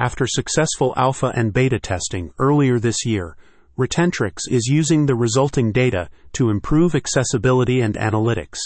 After successful alpha and beta testing earlier this year, Retentrics is using the resulting data to improve accessibility and analytics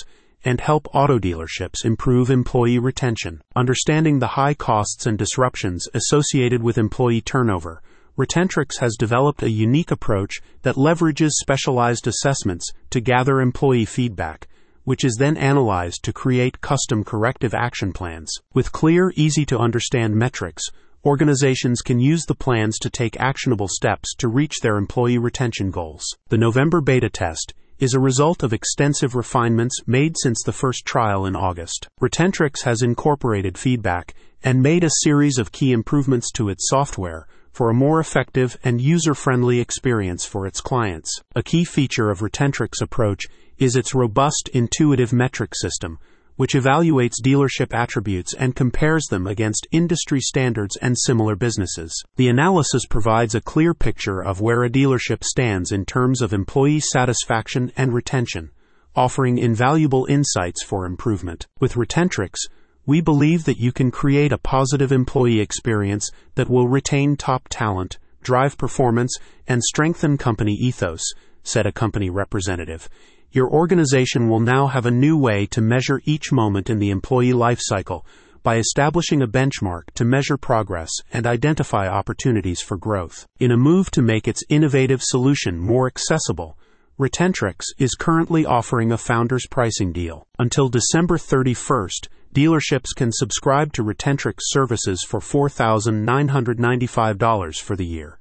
and help auto dealerships improve employee retention. Understanding the high costs and disruptions associated with employee turnover, Retentrics has developed a unique approach that leverages specialized assessments to gather employee feedback, which is then analyzed to create custom corrective action plans. With clear, easy to understand metrics, organizations can use the plans to take actionable steps to reach their employee retention goals. The November beta test is a result of extensive refinements made since the first trial in August. Retentrics has incorporated feedback and made a series of key improvements to its software for a more effective and user friendly experience for its clients. A key feature of Retentrics approach is its robust intuitive metric system, which evaluates dealership attributes and compares them against industry standards and similar businesses. The analysis provides a clear picture of where a dealership stands in terms of employee satisfaction and retention, offering invaluable insights for improvement. With Retentrics, we believe that you can create a positive employee experience that will retain top talent, drive performance, and strengthen company ethos, said a company representative. Your organization will now have a new way to measure each moment in the employee life cycle by establishing a benchmark to measure progress and identify opportunities for growth. In a move to make its innovative solution more accessible, Retentrics is currently offering a founder's pricing deal. Until December 31st, dealerships can subscribe to Retentrics services for $4,995 for the year,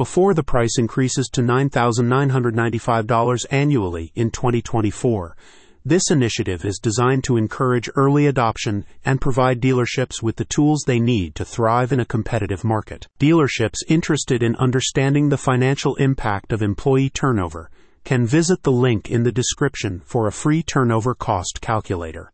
before the price increases to $9,995 annually in 2024. This initiative is designed to encourage early adoption and provide dealerships with the tools they need to thrive in a competitive market. Dealerships interested in understanding the financial impact of employee turnover can visit the link in the description for a free turnover cost calculator.